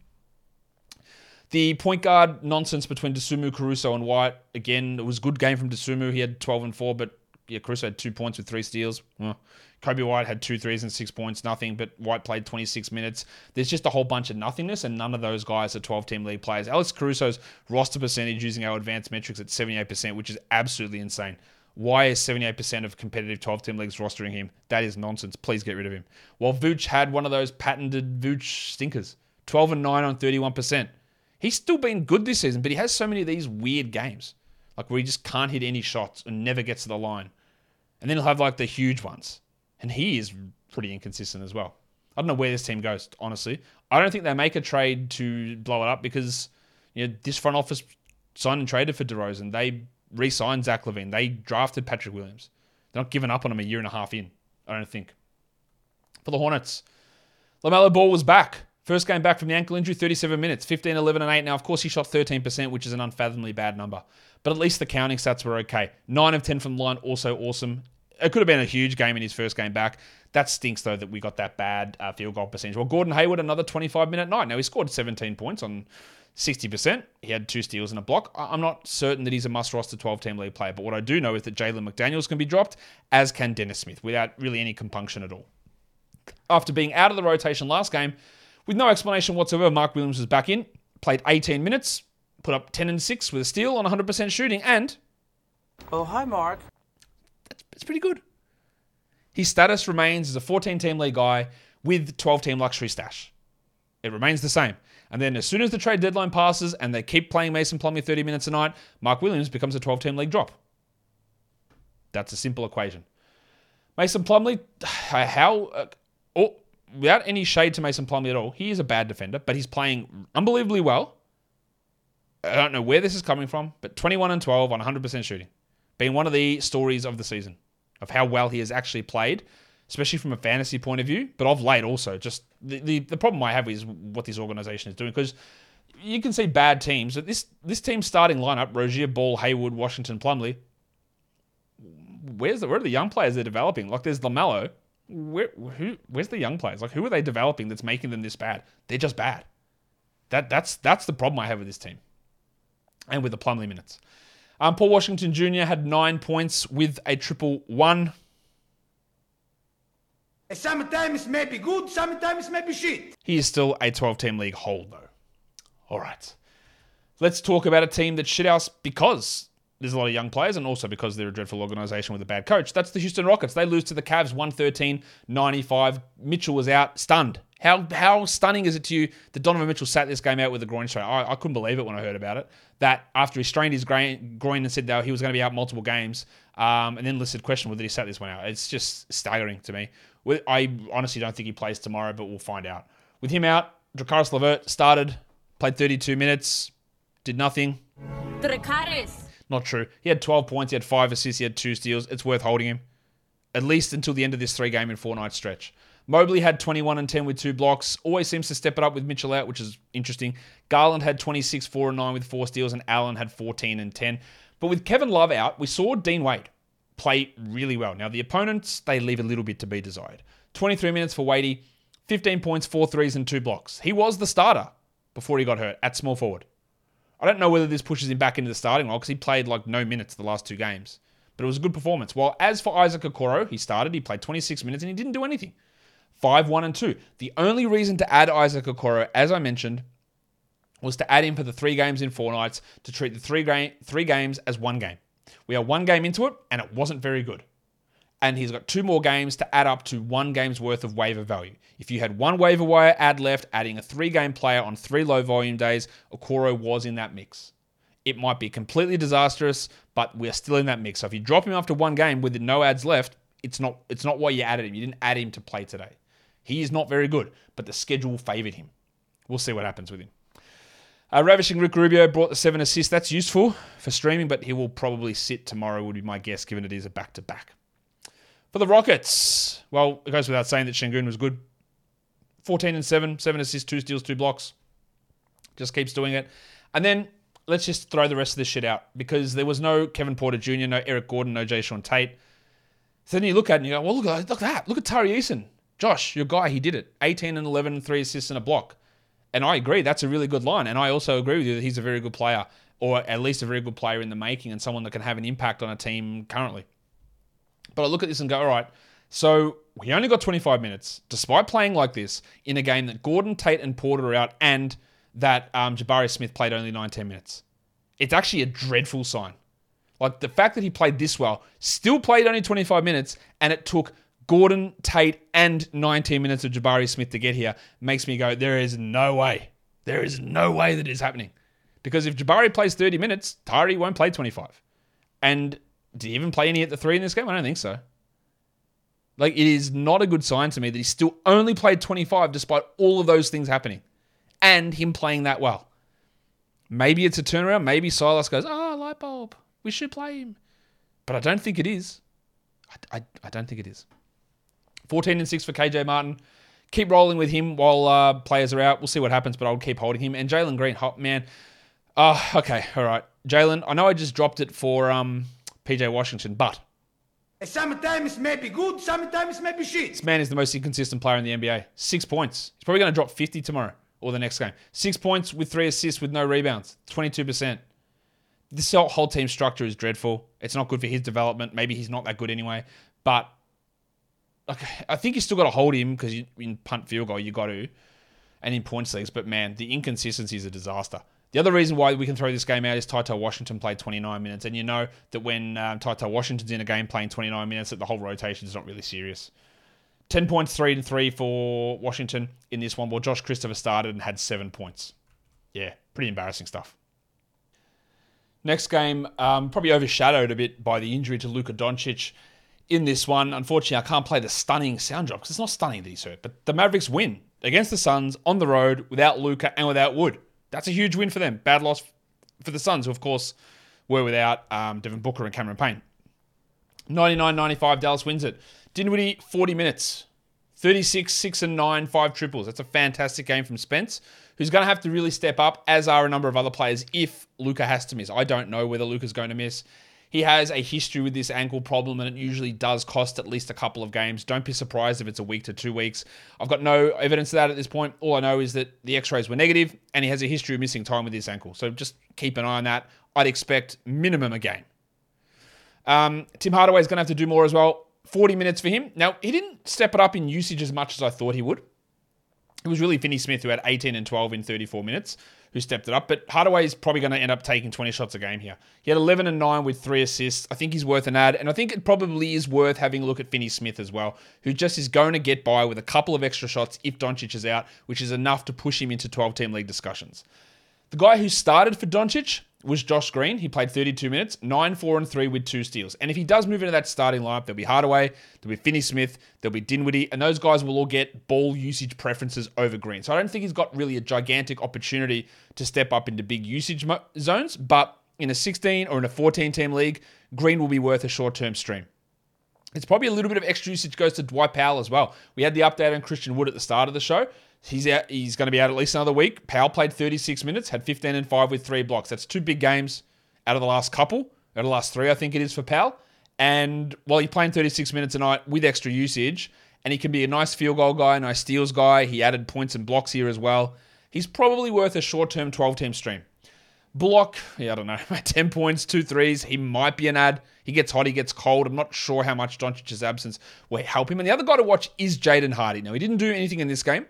A: The point guard nonsense between Dosunmu, Caruso, and White. Again, it was a good game from Dosunmu. He had 12 and 4, but yeah, Caruso had two points with three steals. Well, Coby White had two threes and six points, nothing, but White played 26 minutes. There's just a whole bunch of nothingness, and none of those guys are 12 team league players. Alex Caruso's roster percentage using our advanced metrics at 78%, which is absolutely insane. Why is 78% of competitive 12 team leagues rostering him? That is nonsense. Please get rid of him. While Vooch had one of those patented Vooch stinkers 12 and 9 on 31%. He's still been good this season, but he has so many of these weird games, like where he just can't hit any shots and never gets to the line. And then he'll have like the huge ones. And he is pretty inconsistent as well. I don't know where this team goes, honestly. I don't think they make a trade to blow it up because you know this front office signed and traded for DeRozan. They re-signed Zach LaVine. They drafted Patrick Williams. They're not giving up on him a year and a half in. I don't think. For the Hornets, LaMelo Ball was back. First game back from the ankle injury, 37 minutes, 15, 11, and 8. Now, of course, he shot 13%, which is an unfathomably bad number. But at least the counting stats were okay. 9 of 10 from the line, also awesome. It could have been a huge game in his first game back. That stinks, though, that we got that bad uh, field goal percentage. Well, Gordon Hayward, another 25 minute night. Now, he scored 17 points on 60%. He had two steals and a block. I'm not certain that he's a must roster 12 team league player, but what I do know is that Jalen McDaniels can be dropped, as can Dennis Smith, without really any compunction at all. After being out of the rotation last game, with no explanation whatsoever, Mark Williams was back in, played 18 minutes, put up 10 and 6 with a steal on 100% shooting, and.
F: Oh, hi, Mark.
A: That's, that's pretty good. His status remains as a 14 team league guy with 12 team luxury stash. It remains the same. And then as soon as the trade deadline passes and they keep playing Mason Plumlee 30 minutes a night, Mark Williams becomes a 12 team league drop. That's a simple equation. Mason Plumlee, how. Uh, oh, without any shade to Mason Plumlee at all, he is a bad defender, but he's playing unbelievably well. I don't know where this is coming from, but 21 and 12 on 100% shooting, being one of the stories of the season of how well he has actually played, especially from a fantasy point of view, but of late also. Just the, the, the problem I have is what this organization is doing because you can see bad teams. This this team's starting lineup: Rozier, Ball, Hayward, Washington, Plumlee. Where's the where are the young players they're developing? Like there's Lamelo, where, who, where's the young players? Like, who are they developing that's making them this bad? They're just bad. That that's that's the problem I have with this team, and with the Plumlee minutes. Um, Paul Washington Jr. had nine points with a triple one.
D: Sometimes may be good, sometimes may be shit.
A: He is still a 12-team league hold though. All right, let's talk about a team that shit house because there's a lot of young players and also because they're a dreadful organization with a bad coach. That's the Houston Rockets. They lose to the Cavs 113 95. Mitchell was out, stunned. How how stunning is it to you that Donovan Mitchell sat this game out with a groin strain? I, I couldn't believe it when I heard about it. That after he strained his groin, groin and said that he was going to be out multiple games, um, and then listed question whether he sat this one out. It's just staggering to me. I honestly don't think he plays tomorrow, but we'll find out. With him out, Dracaris Levert started, played 32 minutes, did nothing.
G: Dracaris.
A: Not true. He had 12 points, he had five assists, he had two steals. It's worth holding him. At least until the end of this three game and four night stretch. Mobley had 21 and 10 with two blocks. Always seems to step it up with Mitchell out, which is interesting. Garland had 26, 4 and 9 with four steals, and Allen had 14 and 10. But with Kevin Love out, we saw Dean Wade play really well. Now, the opponents, they leave a little bit to be desired. 23 minutes for Wadey, 15 points, four threes, and two blocks. He was the starter before he got hurt at small forward. I don't know whether this pushes him back into the starting role because he played like no minutes the last two games. But it was a good performance. While as for Isaac Okoro, he started, he played 26 minutes and he didn't do anything. 5, 1, and 2. The only reason to add Isaac Okoro, as I mentioned, was to add him for the three games in four nights to treat the three, three games as one game. We are one game into it, and it wasn't very good. And he's got two more games to add up to one game's worth of waiver value. If you had one waiver wire ad left, adding a three game player on three low volume days, Okoro was in that mix. It might be completely disastrous, but we're still in that mix. So if you drop him after one game with no ads left, it's not it's not why you added him. You didn't add him to play today. He is not very good, but the schedule favored him. We'll see what happens with him. Uh, ravishing Rick Rubio brought the seven assists. That's useful for streaming, but he will probably sit tomorrow, would be my guess, given it is a back to back. For the Rockets, well, it goes without saying that Sengun was good. 14 and 7, 7 assists, 2 steals, 2 blocks. Just keeps doing it. And then let's just throw the rest of this shit out because there was no Kevin Porter Jr., no Eric Gordon, no Jae'Sean Tate. So then you look at it and you go, well, look, at- look at that. Look at Tari Eason. Josh, your guy, he did it. 18 and 11, and 3 assists and a block. And I agree, that's a really good line. And I also agree with you that he's a very good player, or at least a very good player in the making, and someone that can have an impact on a team currently. But I look at this and go, all right, so he only got 25 minutes, despite playing like this, in a game that Gordon, Tate, and Porter are out, and that um, Jabari Smith played only 19 minutes. It's actually a dreadful sign. Like the fact that he played this well, still played only 25 minutes, and it took Gordon, Tate, and 19 minutes of Jabari Smith to get here, makes me go, there is no way. There is no way that is happening. Because if Jabari plays 30 minutes, Tyree won't play 25. And did he even play any at the three in this game? I don't think so. Like, it is not a good sign to me that he still only played 25 despite all of those things happening and him playing that well. Maybe it's a turnaround. Maybe Silas goes, oh, light bulb. We should play him. But I don't think it is. I, I, I don't think it is. 14 and 6 for KJ Martin. Keep rolling with him while uh, players are out. We'll see what happens, but I'll keep holding him. And Jalen Green, hot man. Oh, okay, all right. Jalen, I know I just dropped it for um, PJ Washington, but
D: Sometimes maybe good, sometimes maybe shit.
A: this man is the most inconsistent player in the NBA. Six points. He's probably going to drop 50 tomorrow or the next game. Six points with three assists with no rebounds. 22%. This whole- team structure is dreadful. It's not good for his development. Maybe he's not that good anyway. But like, I think you still got to hold him because in punt field goal, you got to, and in points leagues. But man, the inconsistency is a disaster. The other reason why we can throw this game out is TyTy Washington played 29 minutes, and you know that when um, TyTy Washington's in a game playing 29 minutes, that the whole rotation is not really serious. 10 points, 3 and 3 for Washington in this one, while Josh Christopher started and had 7 points. Yeah, pretty embarrassing stuff. Next game, um, probably overshadowed a bit by the injury to Luka Doncic in this one. Unfortunately, I can't play the stunning sound drop because it's not stunning that he's hurt. But the Mavericks win against the Suns on the road without Luka and without Wood. That's a huge win for them. Bad loss for the Suns, who, of course, were without um, Devin Booker and Cameron Payne. 99 95, Dallas wins it. Dinwiddie, 40 minutes. 36, 6 and 9, 5 triples. That's a fantastic game from Spence, who's going to have to really step up, as are a number of other players, if Luka has to miss. I don't know whether Luka's going to miss. He has a history with this ankle problem, and it usually does cost at least a couple of games. Don't be surprised if it's a week to two weeks. I've got no evidence of that at this point. All I know is that the x rays were negative, and he has a history of missing time with this ankle. So just keep an eye on that. I'd expect minimum a game. Um, Tim Hardaway is going to have to do more as well. 40 minutes for him. Now, he didn't step it up in usage as much as I thought he would. It was really Finney Smith who had 18 and 12 in 34 minutes who stepped it up. But Hardaway is probably going to end up taking 20 shots a game here. He had 11 and 9 with three assists. I think he's worth an ad. And I think it probably is worth having a look at Finney Smith as well, who just is going to get by with a couple of extra shots if Doncic is out, which is enough to push him into 12 team league discussions. The guy who started for Doncic was Josh Green. He played 32 minutes, 9, 4, and 3 with two steals. And if he does move into that starting lineup, there'll be Hardaway, there'll be Finney Smith, there'll be Dinwiddie, and those guys will all get ball usage preferences over Green. So I don't think he's got really a gigantic opportunity to step up into big usage mo- zones, but in a 16 or in a 14 team league, Green will be worth a short term stream. It's probably a little bit of extra usage goes to Dwight Powell as well. We had the update on Christian Wood at the start of the show. He's out. He's going to be out at least another week. Powell played 36 minutes, had 15 and 5 with three blocks. That's two big games out of the last couple, out of the last three, I think it is for Powell. And while he's playing 36 minutes a night with extra usage, and he can be a nice field goal guy, a nice steals guy. He added points and blocks here as well. He's probably worth a short term 12 team stream. Block, yeah, I don't know, 10 points, two threes. He might be an ad. He gets hot, he gets cold. I'm not sure how much Doncic's absence will help him. And the other guy to watch is Jaden Hardy. Now, he didn't do anything in this game,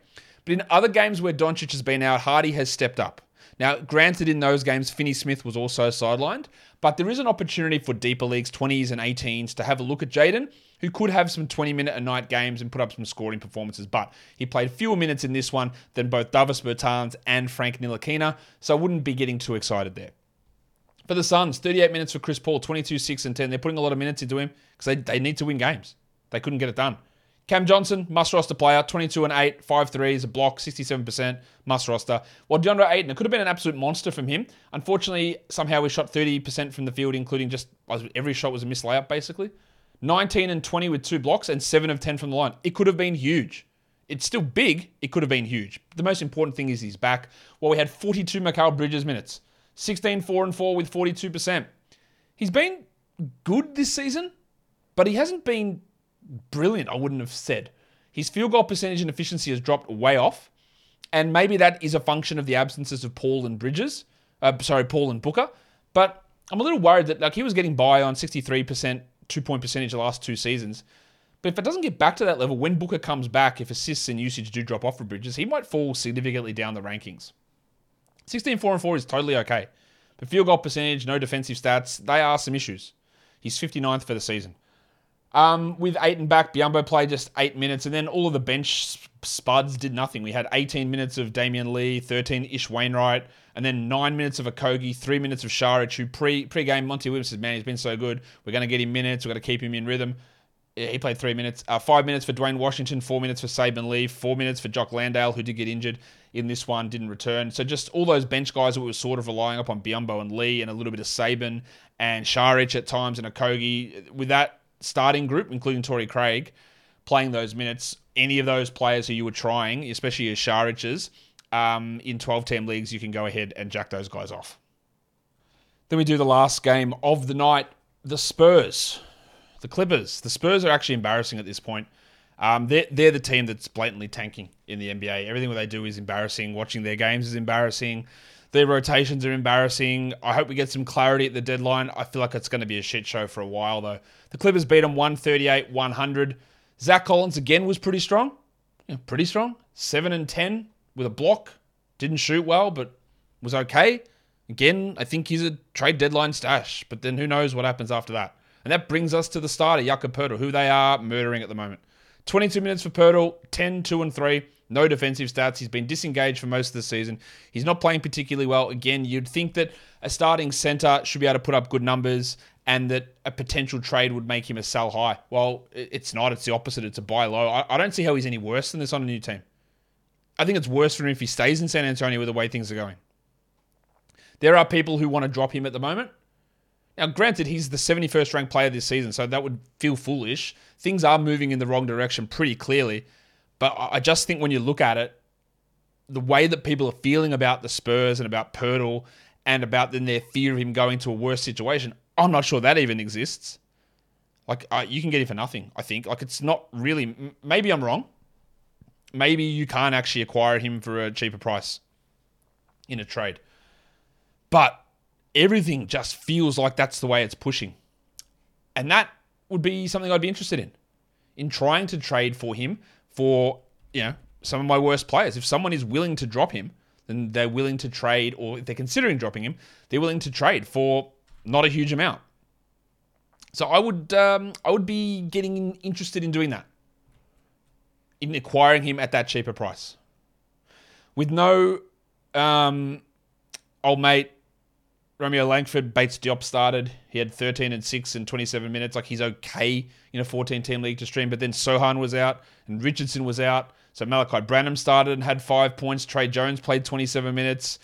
A: but in other games where Doncic has been out, Hardy has stepped up. Now, granted, in those games, Finney Smith was also sidelined, but there is an opportunity for deeper leagues, 20s and 18s, to have a look at Jaden, who could have some 20 minute a night games and put up some scoring performances. But he played fewer minutes in this one than both Davis Bertans and Frank Ntilikina, so I wouldn't be getting too excited there. For the Suns, 38 minutes for Chris Paul, 22, 6, and 10. They're putting a lot of minutes into him because they, they need to win games. They couldn't get it done. Cam Johnson, must roster player, 22 and 8, 5 threes, a block, 67%, must roster. Well, DeAndre Ayton, it could have been an absolute monster from him. Unfortunately, somehow we shot 30% from the field, including just every shot was a missed layup, basically. 19 and 20 with two blocks and 7 of 10 from the line. It could have been huge. It's still big. It could have been huge. The most important thing is he's back. Well, we had 42 Mikal Bridges minutes, 16, 4 and 4 with 42%. He's been good this season, but he hasn't been brilliant, I wouldn't have said. His field goal percentage and efficiency has dropped way off. And maybe that is a function of the absences of Paul and Bridges. Uh, sorry, Paul and Booker. But I'm a little worried that like he was getting by on 63% two point percentage the last two seasons. But if it doesn't get back to that level, when Booker comes back, if assists and usage do drop off for Bridges, he might fall significantly down the rankings. 16 4 and 4 is totally okay. But field goal percentage, no defensive stats, they are some issues. He's 59th for the season. Um, with Ayton back, Biyombo played just eight minutes, and then all of the bench spuds did nothing. We had 18 minutes of Damion Lee, 13 Ish Wainwright, and then nine minutes of Okogie, three minutes of Saric, who pre pre game Monty Williams said, "Man, he's been so good. We're going to get him minutes. We're going to keep him in rhythm." He played three minutes, uh, five minutes for Duane Washington, four minutes for Saben Lee, four minutes for Jock Landale, who did get injured in this one, didn't return. So just all those bench guys that we were sort of relying upon Biyombo and Lee, and a little bit of Saben and Saric at times, and Okogie. With that starting group, including Torrey Craig, playing those minutes, any of those players who you were trying, especially your Saric's, um, in 12 team leagues, you can go ahead and jack those guys off. Then we do the last game of the night the Spurs, the Clippers. The Spurs are actually embarrassing at this point. Um, they're, they're the team that's blatantly tanking in the NBA. Everything they do is embarrassing. Watching their games is embarrassing. Their rotations are embarrassing. I hope we get some clarity at the deadline. I feel like it's going to be a shit show for a while, though. The Clippers beat them 138 100. Zach Collins again was pretty strong. Yeah, pretty strong. 7 and 10 with a block. Didn't shoot well, but was okay. Again, I think he's a trade deadline stash, but then who knows what happens after that. And that brings us to the starter, Jakob Poeltl, who they are murdering at the moment. 22 minutes for Poeltl, 10, 2, and 3. No defensive stats. He's been disengaged for most of the season. He's not playing particularly well. Again, you'd think that a starting center should be able to put up good numbers and that a potential trade would make him a sell high. Well, it's not. It's the opposite. It's a buy low. I, don't see how he's any worse than this on a new team. I think it's worse for him if he stays in San Antonio with the way things are going. There are people who want to drop him at the moment. Now, granted, he's the 71st ranked player this season, so that would feel foolish. Things are moving in the wrong direction pretty clearly. But I just think when you look at it, the way that people are feeling about the Spurs and about Poeltl and about then their fear of him going to a worse situation, I'm not sure that even exists. Like uh, you can get him for nothing. I think like it's not really. Maybe I'm wrong. Maybe you can't actually acquire him for a cheaper price in a trade. But everything just feels like that's the way it's pushing, and that would be something I'd be interested in, in trying to trade for him for you know some of my worst players. If someone is willing to drop him, then they're willing to trade, or if they're considering dropping him, they're willing to trade for not a huge amount. So I would um, I would be getting interested in doing that, in acquiring him at that cheaper price, with no um, old mate Romeo Langford, Bates Diop started. He had 13 and 6 in 27 minutes. Like he's okay in a 14 team league to stream. But then Sochan was out and Richardson was out. So Malachi Branham started and had five points. Tre Jones played 27 minutes.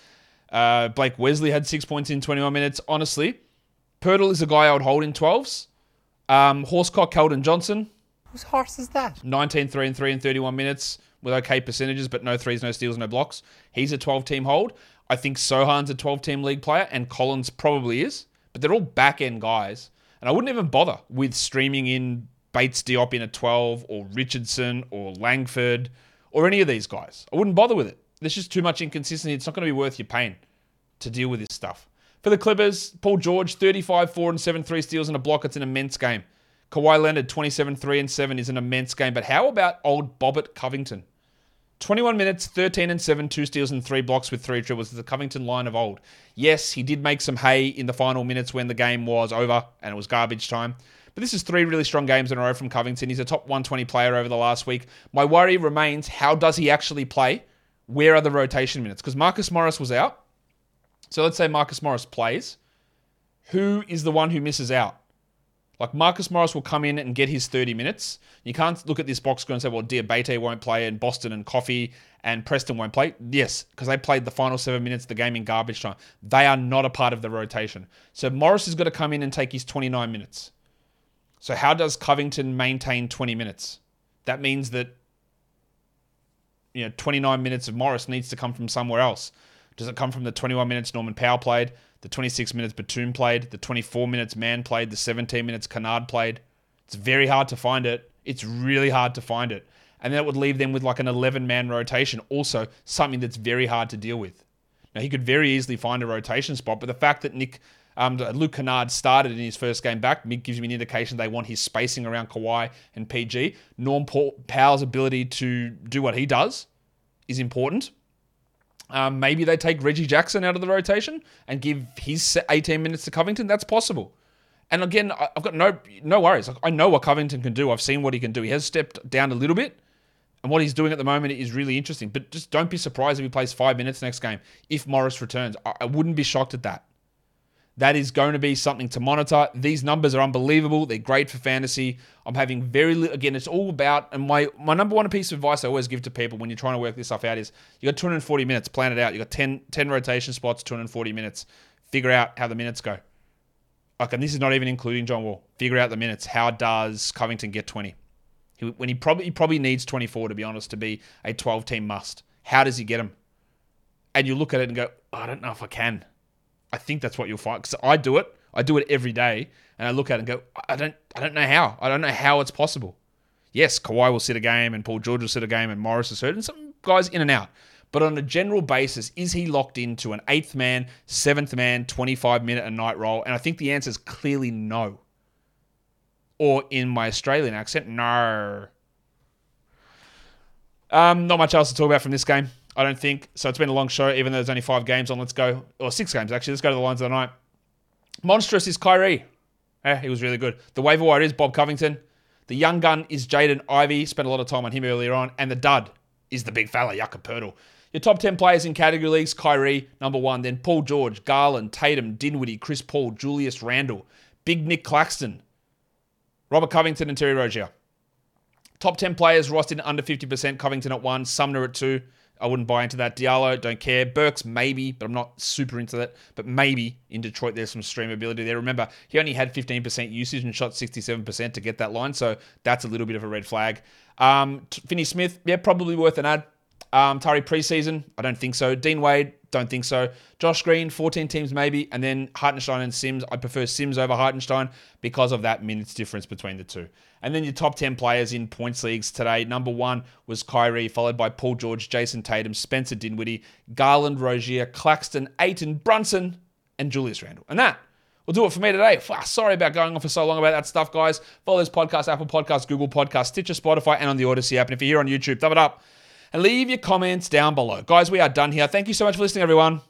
A: Uh, Blake Wesley had six points in 21 minutes. Honestly, Poeltl is a guy I would hold in 12s. Um, Horsecock, Keldon Johnson.
E: Whose horse is that?
A: 19, 3 and 3 in 31 minutes with okay percentages, but no threes, no steals, no blocks. He's a 12 team hold. I think Sochan's a 12 team league player, and Collins probably is, but they're all back end guys. And I wouldn't even bother with streaming in Bates Diop in a 12 or Richardson or Langford or any of these guys. I wouldn't bother with it. There's just too much inconsistency. It's not going to be worth your pain to deal with this stuff. For the Clippers, Paul George, 35 4 and 7 3 steals and a block. It's an immense game. Kawhi Leonard, 27 3 and 7 is an immense game. But how about old Bobbit Covington? 21 minutes, 13 and 7, two steals and three blocks with three dribbles. The Covington line of old. Yes, he did make some hay in the final minutes when the game was over and it was garbage time. But this is three really strong games in a row from Covington. He's a top 120 player over the last week. My worry remains how does he actually play? Where are the rotation minutes? Because Marcus Morris was out. So let's say Marcus Morris plays. Who is the one who misses out? Like Marcus Morris will come in and get his 30 minutes. You can't look at this box score and say, well, Diabate won't play and Boston and Coffey and Preston won't play. Yes, because they played the final seven minutes of the game in garbage time. They are not a part of the rotation. So Morris has got to come in and take his 29 minutes. So how does Covington maintain 20 minutes? That means that you know 29 minutes of Morris needs to come from somewhere else. Does it come from the 21 minutes Norman Powell played, the 26 minutes Batum played, the 24 minutes Mann played, the 17 minutes Kennard played? It's very hard to find it. It's really hard to find it. And that would leave them with like an 11 man rotation, also something that's very hard to deal with. Now, he could very easily find a rotation spot, but the fact that Nick um, Luke Kennard started in his first game back gives me an indication they want his spacing around Kawhi and PG. Norm Powell's ability to do what he does is important. Um, maybe they take Reggie Jackson out of the rotation and give his 18 minutes to Covington. That's possible. And again, I've got no no worries. I know what Covington can do. I've seen what he can do. He has stepped down a little bit, and what he's doing at the moment is really interesting. But just don't be surprised if he plays five minutes next game if Morris returns. I wouldn't be shocked at that. That is going to be something to monitor. These numbers are unbelievable. They're great for fantasy. I'm having very little, again, it's all about, and my, my number one piece of advice I always give to people when you're trying to work this stuff out is you got 240 minutes, plan it out. You got 10, 10 rotation spots, 240 minutes. Figure out how the minutes go. Like, and this is not even including John Wall. Figure out the minutes. How does Covington get 20? He, when he probably he probably needs 24 to be honest to be a 12 team must. How does he get them? And you look at it and go, I don't know if I can. I think that's what you'll find because I do it. I do it every day, and I look at it and go, I don't, I don't know how. I don't know how it's possible. Yes, Kawhi will sit a game, and Paul George will sit a game, and Morris is hurt, and some guys in and out. But on a general basis, is he locked into an eighth man, seventh man, 25 minute a night role? And I think the answer is clearly no. Or in my Australian accent, no. Um, not much else to talk about from this game. I don't think. So it's been a long show, even though there's only five games on. Let's go. Or six games, actually. Let's go to the lines of the night. Monstrous is Kyrie. Yeah, he was really good. The waiver wire is Bob Covington. The young gun is Jaden Ivey. Spent a lot of time on him earlier on. And the dud is the big fella, Yucca Poeltl. Your top 10 players in category leagues Kyrie, number one. Then Paul George, Garland, Tatum, Dinwiddie, Chris Paul, Julius Randle, Big Nic Claxton, Robert Covington, and Terry Rozier. Top 10 players rostered under 50%. Covington at one, Sumner at two, I wouldn't buy into that. Diallo, don't care. Burks, maybe, but I'm not super into that. But maybe in Detroit, there's some streamability there. Remember, he only had 15% usage and shot 67% to get that line, so that's a little bit of a red flag. Um, Finney Smith, yeah, probably worth an ad. Um, Tari preseason, I don't think so. Dean Wade, don't think so. Josh Green, 14 teams maybe, and then Hartenstein and Sims. I prefer Sims over Hartenstein because of that minutes difference between the two. And then your top 10 players in points leagues today. Number one was Kyrie, followed by Paul George, Jayson Tatum, Spencer Dinwiddie, Garland, Rozier, Claxton, Ayton, Brunson, and Julius Randle. And that will do it for me today. Sorry about going on for so long about that stuff, guys. Follow this podcast, Apple Podcasts, Google Podcasts, Stitcher, Spotify, and on the Odyssey app. And if you're here on YouTube, thumb it up and leave your comments down below. Guys, we are done here. Thank you so much for listening, everyone.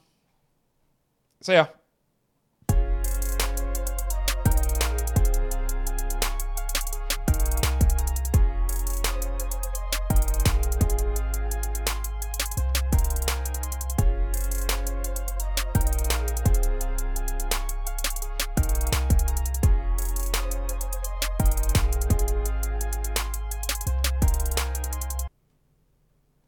A: See ya.